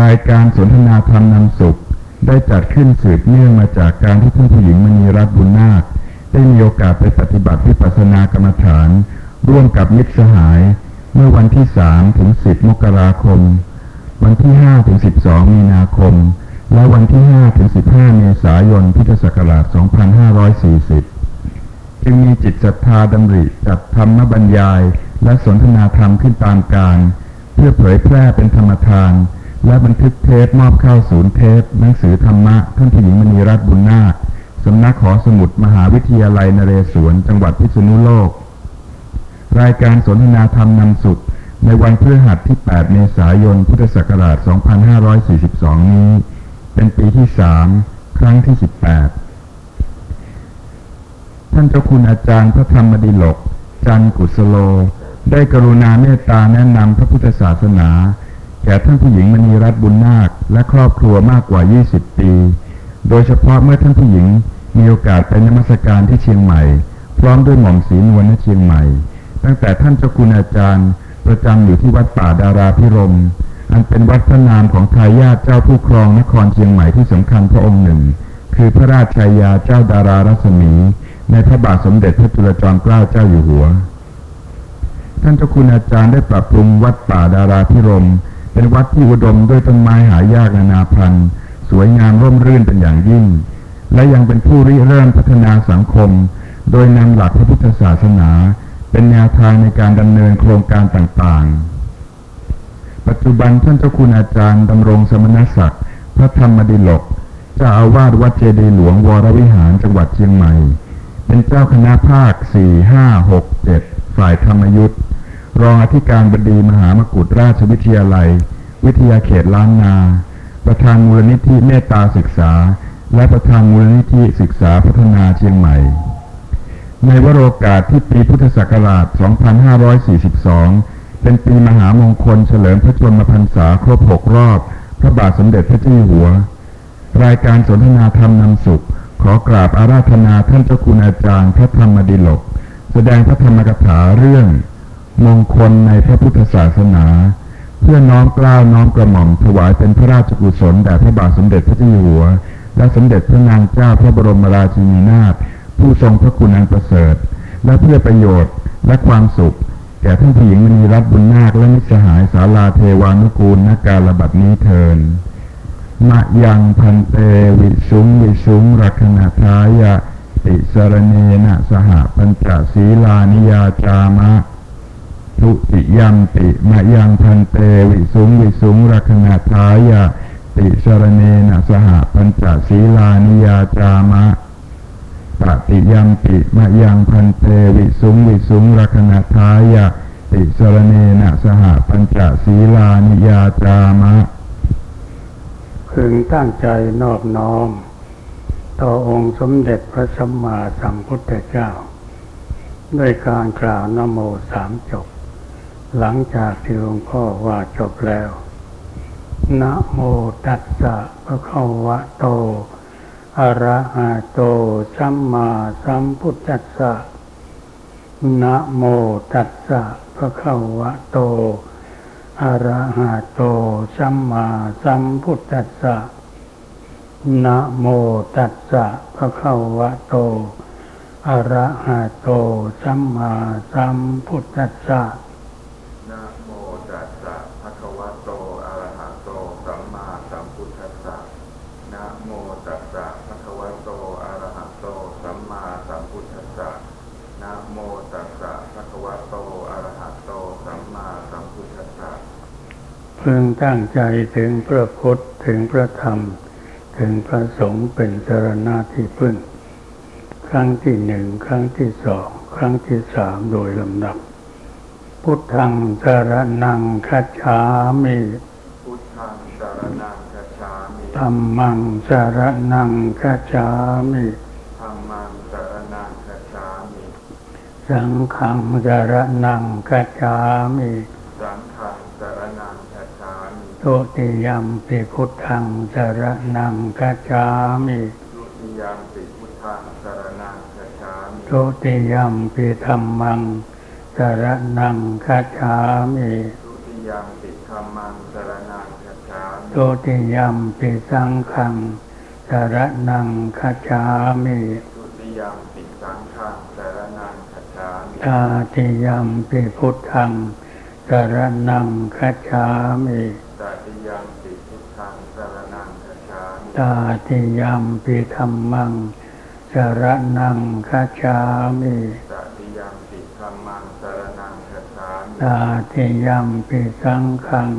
รายการสนทนาธรรมนำสุข ได้จัดขึ้นสืบเนื่องมาจากการที่ท่านผู้หญิงมณีรัตน์บุญนาค ได้มีโอกาสไปปฏิบัติวิปัสสนากรรมฐาน ร่วมกับมิตรสหาย เมื่อวันที่3ถึง10มกราคม วันที่5ถึง12มีนาคม และวันที่5ถึง15เมษายนพุทธศักราช2540จึงมีจิตศรัทธาดำริจัดธรรมบรรยาย และสนทนาธรรมขึ้นตามการ เพื่อเผยแพร่เป็นธรรมทาน และบันทึกเทปมอบเข้าศูนย์เทป หนังสือธรรมะท่านผู้หญิงมณีรัตน์บุญนาคสำนักหอสมุดมหาวิทยาลัยนเรศวรจังหวัดพิษณุโลก รายการสนทนาธรรมนำสุข ในวันพฤหัสที่ 8 เมษายน พุทธศักราช 2542 นี้ เป็นปีที่3ครั้งที่ 18 ท่านเจ้าคุณอาจารย์พระธรรมดิลก จันกุศโล ได้กรุณาเมตตาแนะนำพระพุทธศาสนา แก่ท่านผู้หญิงมณีรัตน์บุญนาคและครอบครัวมากกว่า 20 ปี โดยเฉพาะเมื่อท่านผู้หญิงมีโอกาสไปนมัสการที่เชียงใหม่ พร้อมด้วยหม่อมศรีนวลณเชียงใหม่ ตั้งแต่ท่านเจ้าคุณอาจารย์ ประจำอยู่ที่วัดป่าดาราพิรม อันเป็นวัดพระนามของทายาทเจ้าผู้ครองนครเชียงใหม่ที่สำคัญพระองค์หนึ่ง คือพระราชชายาเจ้าดารารัศมี ในพระบาทสมเด็จพระจุลจอมเกล้าเจ้าอยู่หัว ท่านเจ้าคุณอาจารย์ได้ปรับปรุงวัดป่าดาราพิรม เป็นวัดที่อุดมด้วยต้นไม้หายากนานาพันธุ์ สวยงามร่มรื่นเป็นอย่างยิ่ง และยังเป็นผู้ริเริ่มพัฒนาสังคม โดยนำหลักพระพุทธศาสนา เป็นแนวทางในการดำเนินโครงการต่างๆ ปัจจุบันท่านเจ้าคุณอาจารย์ดำรงสมณศักดิ์พระธรรมดิลกเจ้าอาวาสวัดเจดีหลวงวรวิหารจังหวัดเชียงใหม่ เป็นเจ้าคณะภาค 4 5 6 7 ฝ่ายธรรมยุทธ รองอธิการบดีมหามกุฏราชวิทยาลัย วิทยาเขตล้านนา ประธานมูลนิธิเมตตาศึกษา และประธานมูลนิธิศึกษาพัฒนาเชียงใหม่ ในวโรกาสที่ปีพุทธศักราช 2542 เป็นปีมหามงคลเฉลิมพระชนมพรรษาครบ6รอบ พระบาทสมเด็จพระเจ้าอยู่หัว รายการสนทนาธรรมนำสุข ขอกราบอาราธนาท่านเจ้าคุณอาจารย์พระธรรมดิลก แสดงพระธรรมกถาเรื่อง มงคลในพระพุทธศาสนา เพื่อน้อมกล้าวน้อมกระหม่อมถวายเป็นพระราชกุศลแด่พระบาทสมเด็จพระเจ้าอยู่หัว และสมเด็จพระนางเจ้าพระบรมราชินีนาถผู้ทรงพระคุณอันประเสริฐ และเพื่อประโยชน์และความสุข แก่ท่านผู้หญิงมณีรัตน์บุญนาคและมิสหายสาลาเทวานุกูลนาการระบัดนี้เทินมะยังพันเตวิสุงวิสุงรักนาทายะติสรเนนะสหปัญจศีลานิยาจามะ ทุติยัมติมะยังพันเตวิสุงวิสุงรักนาทายะติสรเนนะสหปัญจศีลานิยาจามะปฏิยัมปิมะยังพันเตวิสุงวิสุงรักนาทายะติสรเนนะสหปัญจศีลานิยาจามะพึงตั้งใจนอบน้อม ต่อองค์สมเด็จพระสัมมาสัมพุทธเจ้า ด้วยการกล่าวนโมสามจบ หลังจากที่หลวงพ่อว่าจบแล้ว นะโมตัสสะภะคะวะโต อะระหะโต สัมมาสัมพุทธัสสะ นะโมตัสสะภะคะวะโต อะระหะโต สัมมาสัมพุทธัสสะ นะโมตัสสะภะคะวะโต อะระหะโต สัมมาสัมพุทธัสสะ พึงตั้งใจถึงพระพุทธถึงพระธรรม ถึงพระสงฆ์เป็นสรณะที่พึ่ง ครั้งที่หนึ่งครั้งที่สองครั้งที่สามโดยลำดับ พุทธังสารนังคัจฉามิพุทธังสารนังคัจฉามิธรรมังสารนังคัจฉามิธัมมังสารนังคัจฉามิ สังฆังสารนังคัจฉามิ สังฆังสารนังคัจฉามิ ตุติยัมปิพุทธังสารนังคัจฉามิทุติยัมปิพุทธังสารนังคัจฉามิตุติยัมปิธัมมังสารนังคัจฉามิทุติยัมปิธัมมังมังสรนังคัจฉามิโตติยัมปิสังขังสารนังคัจฉามิทุติยมปิสังฆังสรนังคัจฉามิตาติยัมปิพุทธังสารนังคัจฉามิ ตติยมปิพุทธังสรนังคัจฉามิ ตาติยัมปิธรรมังสารนังคัจฉามิตติยมปิธรรมังสรนังคัจฉามิตาติยัมปิสังฆัง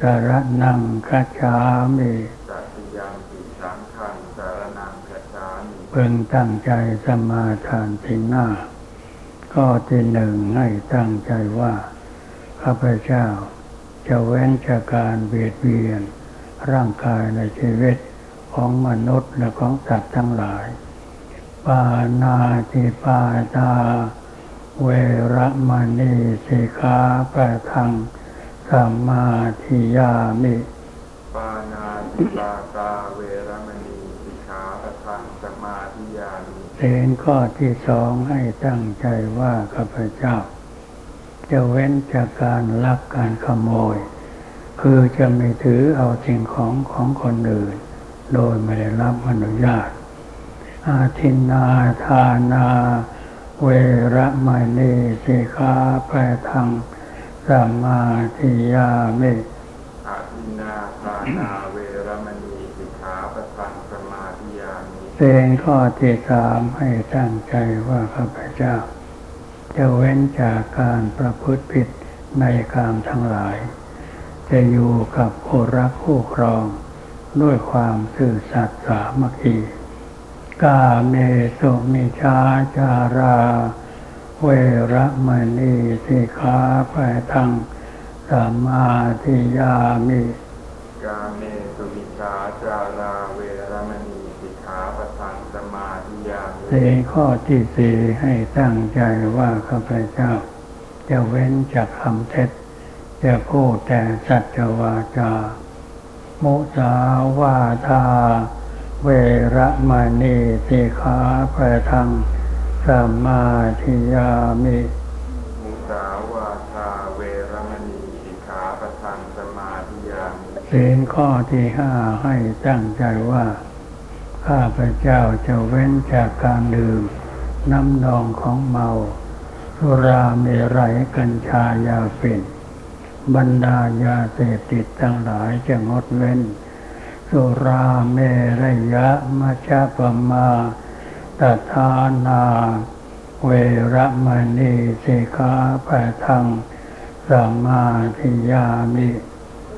สารนังคัจฉามิตติยมปิสังฆังสรนังคัจฉามิเพิ่งตั้งใจสมาทานที่หน้าข้อที่หนึ่งให้ตั้งใจว่าข้าพเจ้าจะเว้นจากการเบียดเบียนร่างกายในชีวิต ของมนุษย์และของสัตว์ทั้งหลาย ปานาติปาตา เวระมณีสิกขาปะทังสัมมาทิยามิ ปานาติปาตา เวรมณีสิกขาปะทังสมาธิยามิเสีนข้อที่สองให้ตั้งใจว่าข้าพเจ้า จะเว้นจากการลักการขโมย คือจะไม่ถือเอาสิ่งของของคนอื่น โดยไม่ได้รับอนุญาต อาทินนาทานา เวระมณีสิกขาปะทังสัมมาทิยามิอาทินนาทานาเวรมณีสิกขาปะทังสมาธิยามิเสียงข้อที่สามให้ตั้งใจว่าข้าพเจ้า จะเว้นจากการประพฤติผิดในกามทั้งหลาย จะอยู่กับผู้รักผู้ครอง ด้วยความซื่อสัตย์สามัคคี กาเมสุมิชาจารา เวระมณีสิกขาปะทังสัมมาทิยามิ กาเมสุวิชาจาราเวรมณีสิกขาปะทังสมาธิยามิสีลข้อที่สี่ให้ตั้งใจว่าข้าพเจ้า จะเว้นจากคำเท็จ จะพูดแต่สัจวาจา มุสาวาทา เวระมณีสิกขาปะทังสัมมาทิยามิมุสาวาทาเวรมณีสิกขาปะทังสมาธิยามิศีลข้อที่ห้าให้ตั้งใจว่า ข้าพเจ้าจะเว้นจากการดื่ม น้ำนองของเมาสุราเมรัยกัญชายาฝิ่น บรรดายาเสพติดทั้งหลายจะงดเว้น สุราเมรยะมัชฌะปมาตทานา เวระมณีสิกขาปะทังสัมมาทิยามิ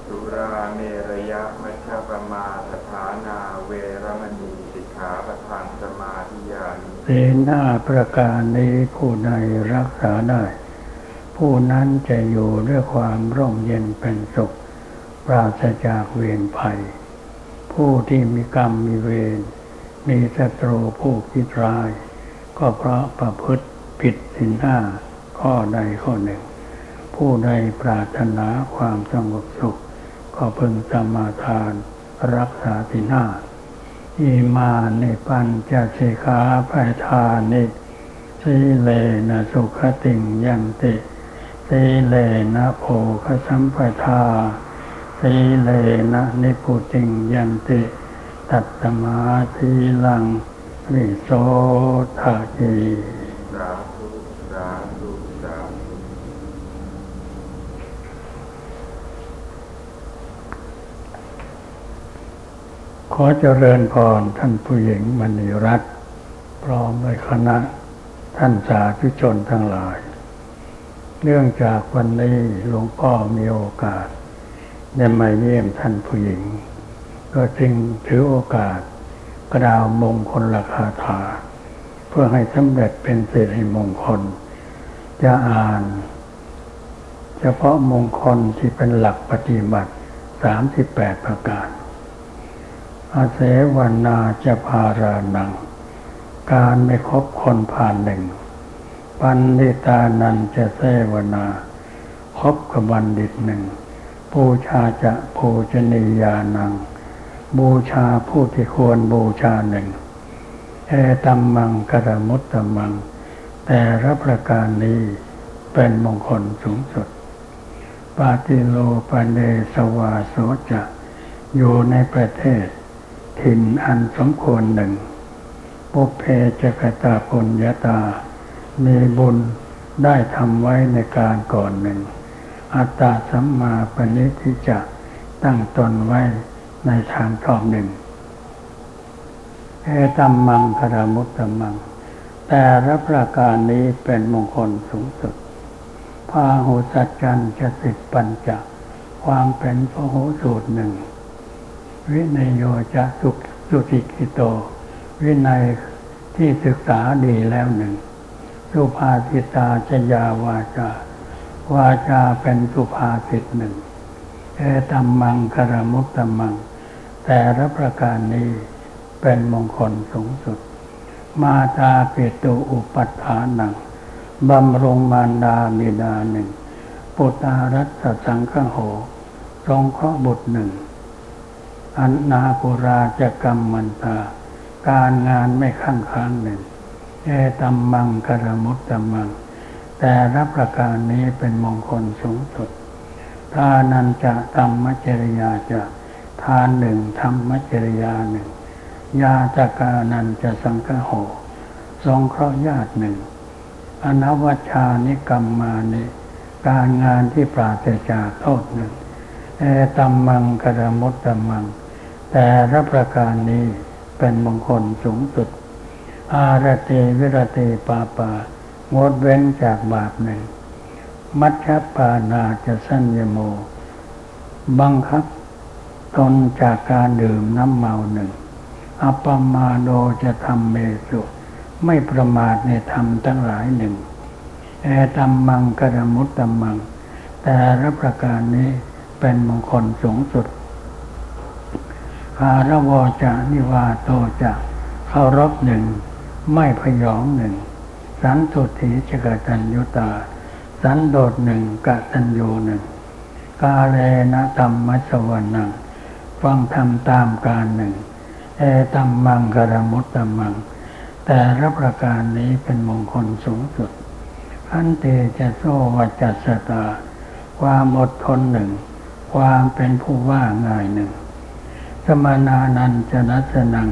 สุราเมรยะมัชฌปมาสถานา เวรมณีสิกขาปะทังสมาธิยามิศีลห้าประการนี้ผู้ใดรักษาได้ ผู้นั้นจะอยู่ด้วยความร่มเย็นเป็นสุข ปราศจากเวรภัย ผู้ที่มีกรรมมีเวรมีศัตรูผู้คิดร้าย ก็เพราะประพฤติผิดศีลห้าข้อใดข้อหนึ่ง ผู้ใดปรารถนาความสงบสุข ก็พึงสมาทานรักษาศีลห้าอิมานิปัญจสิกขาปทานิสีเลนะสุขติงยันติ สีเลนะโภคสัมปทา สีเลนะนิพุติงยันติ ตัตตมาทีลังวิโสทาธุสาธุสาธุขอเจริญพรท่านผู้หญิงมณีรัตน์พร้อมด้วยคณะท่านสาธุชนทั้งหลาย เนื่องจากวันนี้หลวงพ่อมีโอกาสได้มาเยี่ยมท่านผู้หญิง ก็จึงถือโอกาสกระดาวมงคลราคาถา เพื่อให้สำเร็จเป็นสิริมงคล จะอ่าน เฉพาะมงคลที่เป็นหลักปฏิบัติ38ประการ อาเสวนาจะพารานัง การไม่คบคนผ่านหนึ่ง ปันนิตานันจะเสวนาคบกับบัณฑิตหนึ่งบูชาจะภูชนียานัง บูชาผู้ที่ควรบูชาหนึ่งเอตัมมังกรมุตตมัง แต่รับประการนี้เป็นมงคลสูงสุดปปาติโลปเนสวาโสจะอยู่ในประเทศ ถิ่นอันสมควรหนึ่งปุเพจกตาปุญญาตา มีบุญได้ทำไว้ในการก่อนหนึ่ง อัตตาสัมมาปณิทิจะตั้งตนไว้ในทางชอบหนึ่งเอตัมมังคารมุตตมัง แต่ละประการนี้เป็นมงคลสูงสุดพาหุสัจจันจะสิทธิปัญจความเป็นพระโหสูตรหนึ่ง วินัยโยจะสุสุติกิโต วินัยที่ศึกษาดีแล้วหนึ่ง สุภาษิตาจยาวาจา วาจาเป็นสุภาษิตหนึ่งเอตัมมังคารมุตตมัง แต่ละประการนี้เป็นมงคลสูงสุด มาตาเปตุอุปัฏฐานังบำรงมารดาบิดาหนึ่งปุตารัตสังฆโหทรงเคราะห์บุตรหนึ่งอันนาปุราจกรรมมันตา การงานไม่ข้างค้างหนึ่ง เอตัมมังกรมุตตัมมัง แต่รับประการนี้เป็นมงคลสูงสุด ทานันจะธรรมจริยาจะทานหนึ่งธรรมจริยาหนึ่ง ยาตกานันจะสังฆโหทรงเคราะห์ญาติหนึ่ง อนวัชชานิกรรมมานิการงานที่ปราศจากโทษหนึ่งเอตัมมังกรมุตตัมัง แต่รับประการนี้เป็นมงคลสูงสุด อารเตวิรเตปาปางดเว้นจากบาปหนึ่ง มัชฌปานาจะสัญญโม บังคับตนจากการดื่มน้ำเมาหนึ่งอัปมาโดจะทำเมสุ ไม่ประมาทในธรรมทั้งหลายหนึ่ง แอตัมมังกรมุตตัมัง แต่ละประการนี้เป็นมงคลสูงสุดคารวจะนิวาโตจะเคารพหนึ่ง ไม่พยองหนึ่ง สันตุถีจกตัญยุตา สันโดษหนึ่งกตัญญูหนึ่ง กาเลนะธรรมสวรนัง ฟังธรรมตามการหนึ่ง เอตัมมังกรมุตตมัง แต่ละประการนี้เป็นมงคลสูงสุด อันเตจะโซวัจจสตา ความอดทนหนึ่ง ความเป็นผู้ว่าง่ายหนึ่ง สมานานันจนัสนัง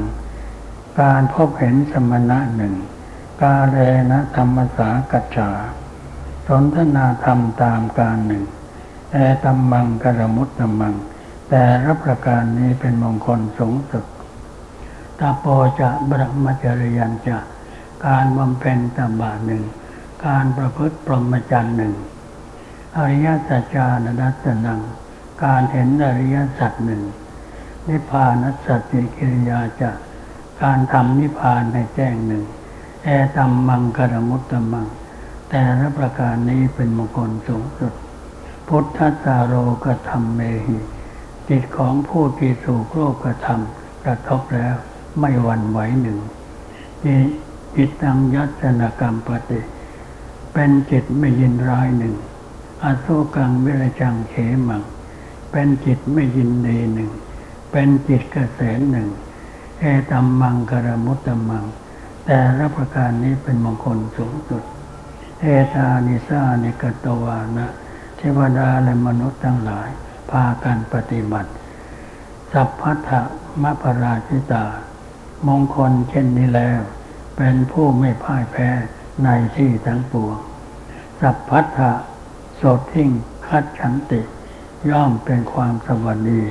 การพบเห็นสมณะหนึ่ง กาเรนะธรรมสากัจจาสนทนาธรรมตามการหนึ่งแอตัมมังกรมุตตมัง แต่รับประการนี้เป็นมงคลสูงสุดตาโปจะบรมจริยันจะการบำเพ็ญตบะหนึ่ง การประพฤติปรหมจรรย์หนึ่ง อริยสัจจานนัสนัง การเห็นอริยสัจหนึ่ง นิพพานัสสติกิริยาจะ การทำนิพพานให้แจ้งหนึ่ง แอตัมมังกรมุตตมัง แต่ละประการนี้เป็นมงคลสูงสุด พุทธัสาโรกธรรมเมหิจิตของผู้ที่ถูกโลกธรรมกระทบแล้วไม่หวั่นไหวหนึ่งนี่จิตตังยัตนกรรมปฏิ เป็นจิตไม่ยินร้ายหนึ่งอโศกังวิรจังเขมัง เป็นจิตไม่ยินดีหนึ่ง เป็นจิตเกษมหนึ่ง เอตัมมังกรมุตตมัง แต่ละประการนี้เป็นมงคลสูงสุด เอตานิสานิกตวานะเทวดาและมนุษย์ทั้งหลาย พากันปฏิบัติ สัพพัทธมปราชิตา มงคลเช่นนี้แล้ว เป็นผู้ไม่พ่ายแพ้ในที่ทั้งปวง สัพพัทธะโสทิ้งคัดฉันติ ย่อมเป็นความสวัสดี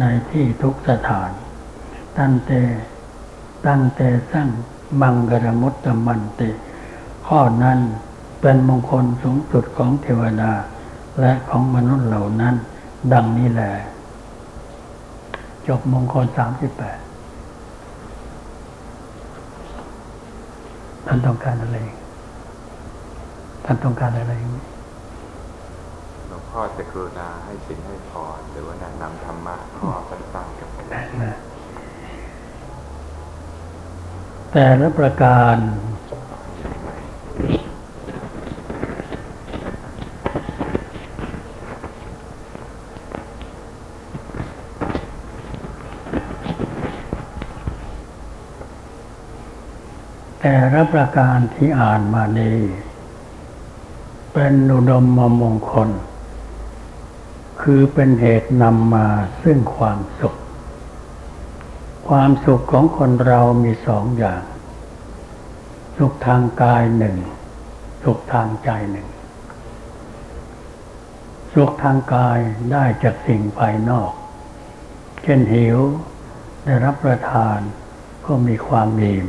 ในที่ทุกสถาน ตันเตตันเตสร้างมังกรมุตตมันติข้อนั้นเป็นมงคลสูงสุดของเทวดา และของมนุษย์เหล่านั้น ดังนี้แหละจบมงคลสามสิบแปดท่านต้องการอะไร ท่านต้องการอะไรหลวงพ่อจะกรุณาให้สินให้พรหรือว่านำธรรมะข้อสั้นๆกับผม นะ แต่ละประการ แต่ละประการที่อ่านมานี้เป็นอุดมมมงคล คือเป็นเหตุนำมาซึ่งความสุข ความสุขของคนเรามีสองอย่าง สุขทางกายหนึ่ง สุขทางใจหนึ่ง สุขทางกายได้จากสิ่งภายนอก เช่นหิวได้รับประทานก็มีความมีม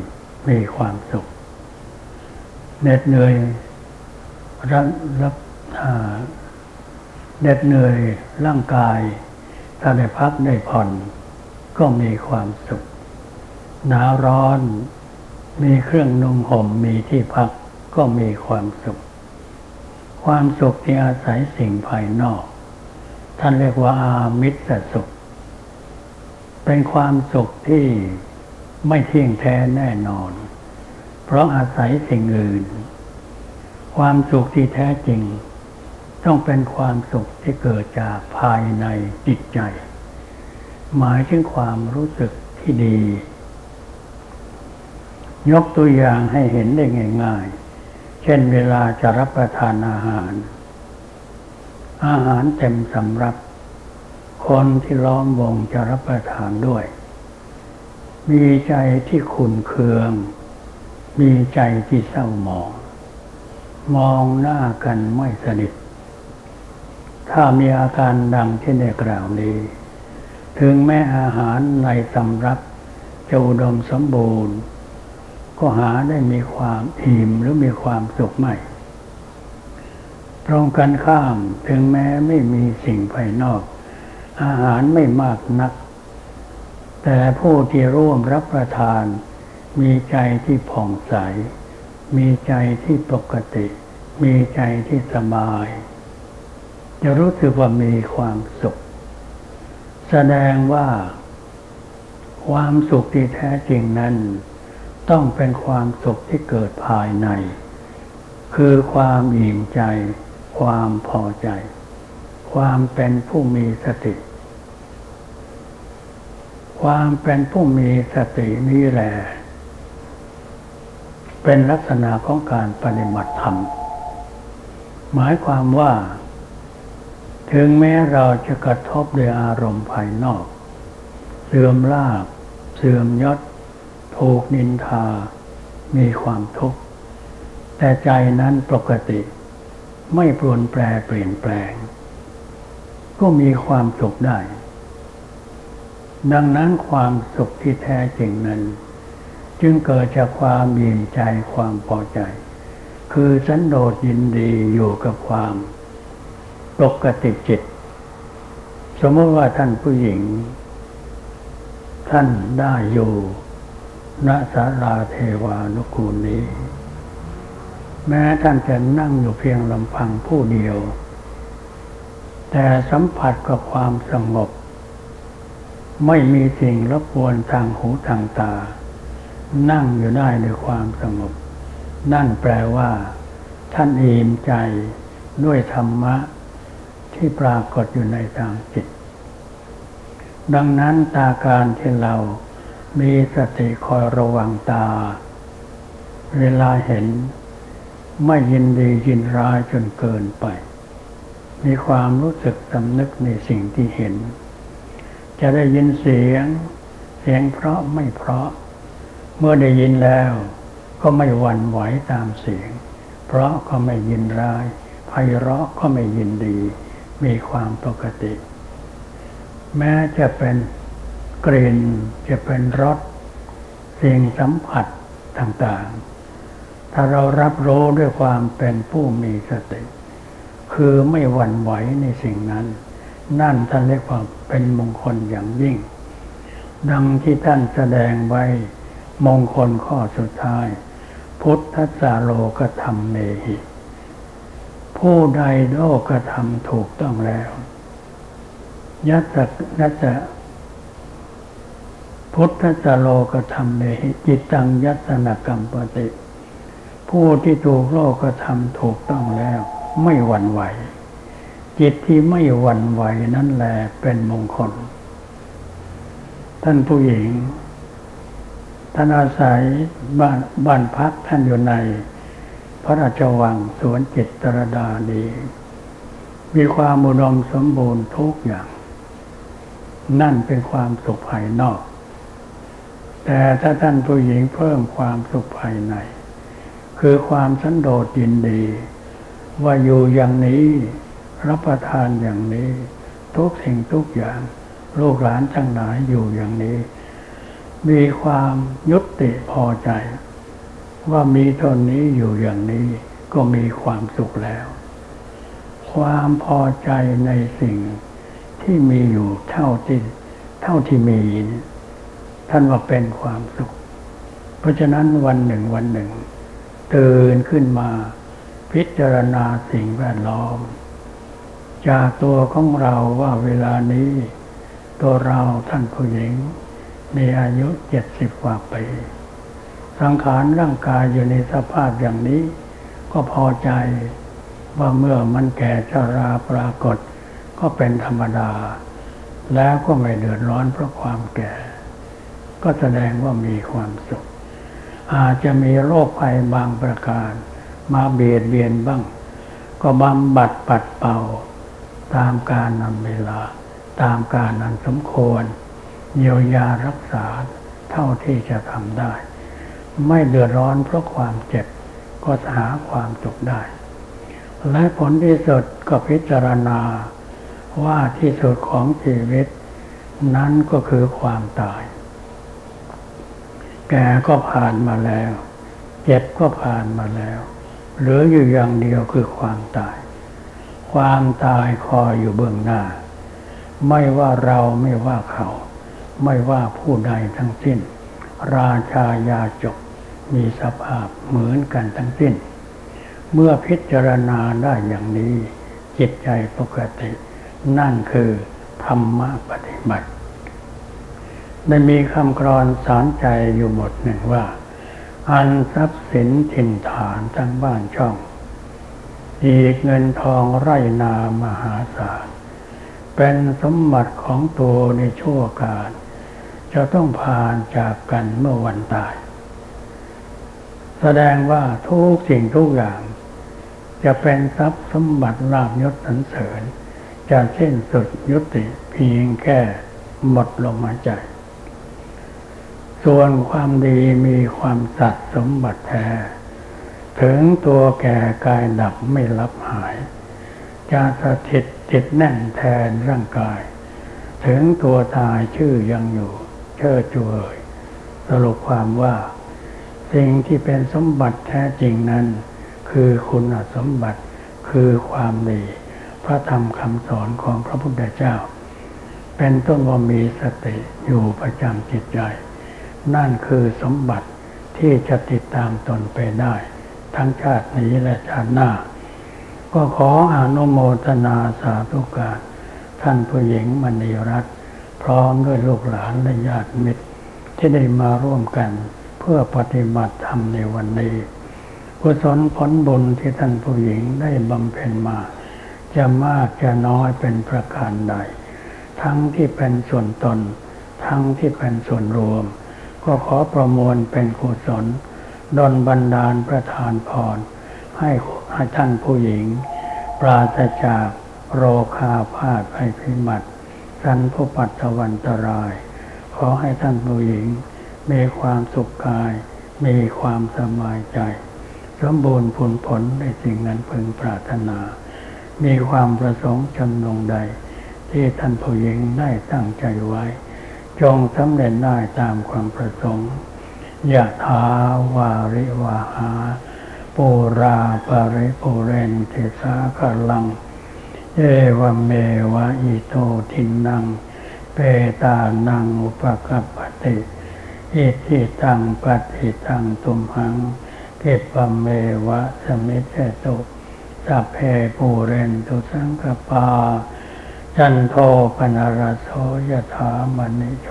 มีความสุขเหน็ดเหนื่อยรับรับเหน็ดเหนื่อยร่างกายถ้าได้พักได้ผ่อน ก็มีความสุข หนาวร้อน มีเครื่องนุ่งห่มมีที่พักก็มีความสุข ความสุขที่อาศัยสิ่งภายนอก ท่านเรียกว่าอามิตรสุข เป็นความสุขที่ไม่เที่ยงแท้แน่นอน เพราะอาศัยสิ่งอื่น ความสุขที่แท้จริง ต้องเป็นความสุขที่เกิดจากภายในจิตใจ หมายถึงความรู้สึกที่ดี ยกตัวอย่างให้เห็นได้ง่าย ๆ เช่นเวลาจะรับประทานอาหาร อาหารเต็มสำรับ คนที่ล้อมวงจะรับประทานด้วย มีใจที่ขุนเคือง มีใจที่เศร้าหมอง มองหน้ากันไม่สนิท ถ้ามีอาการดังที่ได้กล่าวนี้ ถึงแม้อาหารในสำรับจะอุดมสมบูรณ์ ก็หาได้มีความอิ่มหรือมีความสุขไม่ตรงกันข้ามถึงแม้ไม่มีสิ่งภายนอก อาหารไม่มากนัก แต่ผู้ที่ร่วมรับประทาน มีใจที่ผ่องใส มีใจที่ปกติ มีใจที่สบาย จะรู้สึกว่ามีความสุข แสดงว่า ความสุขที่แท้จริงนั้น ต้องเป็นความสุขที่เกิดภายใน คือความอิ่มใจ ความพอใจ ความเป็นผู้มีสติ ความเป็นผู้มีสตินี้แหละเป็นลักษณะของการปฏิบัติธรรม หมายความว่า ถึงแม้เราจะกระทบด้วยอารมณ์ภายนอก เสื่อมลาบ เสื่อมยศ ถูกนินทา มีความทุกข์ แต่ใจนั้นปกติ ไม่ปรวนแปรเปลี่ยนแปลง ก็มีความสุขได้ ดังนั้นความสุขที่แท้จริงนั้น จึงเกิดจากความยินใจความพอใจ คือสันโดษยินดีอยู่กับความ ปกติจิต สมมติว่าท่านผู้หญิง ท่านได้อยู่ณสาราเทวานุกูลนี้ แม้ท่านจะนั่งอยู่เพียงลำพังผู้เดียว แต่สัมผัสกับความสงบ ไม่มีสิ่งรบกวนทางหูทางตา นั่งอยู่ได้ด้วยความสงบ นั่นแปลว่า ท่านอิ่มใจด้วยธรรมะ ที่ปรากฏอยู่ในทางจิต ดังนั้นตาการที่เรามีสติคอยระวังตา เวลาเห็นไม่ยินดียินร้ายจนเกินไป มีความรู้สึกสำนึกในสิ่งที่เห็น จะได้ยินเสียง เสียงเพราะไม่เพราะ เมื่อได้ยินแล้วก็ไม่หวั่นไหวตามเสียง เพราะก็ไม่ยินร้ายไพเราะก็ไม่ยินดี มีความปกติ แม้จะเป็นกลิ่นจะเป็นรสสิ่งสัมผัสต่างๆ ถ้าเรารับรู้ด้วยความเป็นผู้มีสติ คือไม่หวั่นไหวในสิ่งนั้น นั่นท่านเรียกว่าเป็นมงคลอย่างยิ่ง ดังที่ท่านแสดงไว้มงคลข้อสุดท้าย พุทธสาโลกธรรมเมหิ ผู้ใดโลกธรรมถูกต้องแล้วยัตยัตพุทธสาโลกธรรมเมหิจิตตังยัตนกรรมปติผู้ที่ถูกโลกธรรมถูกต้องแล้ว ไม่หวั่นไหว จิตที่ไม่หวั่นไหวนั่นแหละเป็นมงคล ท่านผู้หญิง ท่านอาศัยบ้านบ้านพักท่านอยู่ใน พระราชวังสวนจิตรดาดี มีความอุดมสมบูรณ์ทุกอย่าง นั่นเป็นความสุขภายนอก แต่ถ้าท่านผู้หญิงเพิ่มความสุขภายใน คือความสันโดษยินดี ว่าอยู่อย่างนี้รับประทานอย่างนี้ ทุกสิ่งทุกอย่าง ลูกหลานทั้งหลายอยู่อย่างนี้ มีความยุติพอใจ ว่ามีเท่านี้อยู่อย่างนี้ก็มีความสุขแล้ว ความพอใจในสิ่งที่มีอยู่เท่าที่เท่าที่มีเนี่ท่านว่าเป็นความสุข เพราะฉะนั้นวันหนึ่งวันหนึ่งตื่นขึ้นมาพิจารณาสิ่งแวดล้อม จากตัวของเราว่าเวลานี้ ตัวเราท่านผู้หญิง มีอายุเจ็ดสิบกว่าปี สังขารร่างกายอยู่ในสภาพอย่างนี้ ก็พอใจว่าเมื่อมันแก่ชราปรากฏ ก็เป็นธรรมดา แล้วก็ไม่เดือดร้อนเพราะความแก่ ก็แสดงว่ามีความสุข อาจจะมีโรคภัยบางประการ มาเบียดเบียนบ้าง ก็บำบัดปัดเป่า ตามการนำเวลา ตามการนันสมควร เยียวยารักษาเท่าที่จะทำได้ ไม่เดือดร้อนเพราะความเจ็บ ก็หาความสุขได้ และผลที่สุดก็พิจารณาว่าที่สุดของชีวิต นั้นก็คือความตาย แก่ก็ผ่านมาแล้ว เจ็บก็ผ่านมาแล้ว เหลืออยู่อย่างเดียวคือความตาย ความตายคอยอยู่เบื้องหน้า ไม่ว่าเราไม่ว่าเขา ไม่ว่าผู้ใดทั้งสิ้น ราชายาจก มีสภาพเหมือนกันทั้งสิ้น เมื่อพิจารณาได้อย่างนี้ จิตใจปกติ นั่นคือธรรมะปฏิบัติได้มีคำกรอนสอนใจอยู่บทหนึ่งว่า อันทรัพย์สินถิ่นฐานทั้งบ้านช่อง อีกเงินทองไร่นามหาศาล เป็นสมบัติของตัวในชั่วการ จะต้องผ่านจากกันเมื่อวันตาย แสดงว่าทุกสิ่งทุกอย่าง จะเป็นทรัพย์สมบัติลาภยศสรรเสริญ จะสิ้นสุดยุติเพียงแค่หมดลมหายใจ ส่วนความดีมีความสัตย์สมบัติแท้ ถึงตัวแก่กายดับไม่รับหาย จะสถิตติดแน่นแทนร่างกาย ถึงตัวตายชื่อยังอยู่ เชิดจูเอยสรุปความว่า สิ่งที่เป็นสมบัติแท้จริงนั้น คือคุณสมบัติคือความดี พระธรรมคำสอนของพระพุทธเจ้า เป็นต้นว่ามีสติอยู่ประจำจิตใจ นั่นคือสมบัติที่จะติดตามตนไปได้ ทั้งชาตินี้และชาติหน้า ก็ขออนุโมทนาสาธุการท่านผู้หญิงมณีรัตน์พร้อมด้วยลูกหลานและญาติมิตรที่ได้มาร่วมกัน เพื่อปฏิบัติธรรมในวันนี้กุศลผลบุญที่ท่านผู้หญิงได้บำเพ็ญมา จะมากจะน้อยเป็นประการใด ทั้งที่เป็นส่วนตน ทั้งที่เป็นส่วนรวม ก็ขอประมวลเป็นกุศลดลบันดาลประทานพรให้ให้ท่านผู้หญิง ปราศจากโรคาพาธภัยพิบัติสันผู้ปัตตวันตราย ขอให้ท่านผู้หญิง มีความสุขกาย มีความสบายใจ สมบูรณ์ผลผลในสิ่งนั้นพึงปรารถนา มีความประสงค์จำนงใด ที่ท่านผู้หญิงได้ตั้งใจไว้ จงสำเร็จได้ตามความประสงค์ยะถาวาริวาหาปูราปาริปุเรนติสาคลัง เอวเมวะอิโตทินัง เปตานังอุปกัปป ติอิทิตังปฏิตังตุมหังเกปะเมวะสมิจเจตุสัพเพปูเรนตุสังกปา จันโทปนารโสยถามณิโช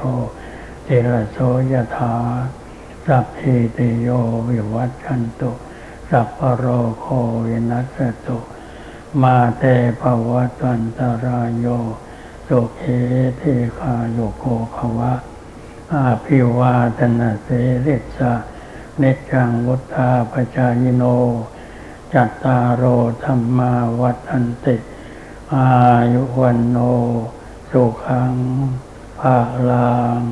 ติรโสยถาสัพพิติโยวิวัชชันตุสัพพโรโควินัสตุมาเตภวัตันตรายโยสุเขทีคาโยโกภวะ อาภิวาทนาเสริสะเนจังวุธาปจายโน จัตตารโอธรรมาวัฏันติออายุวันโน สุขังภาลัง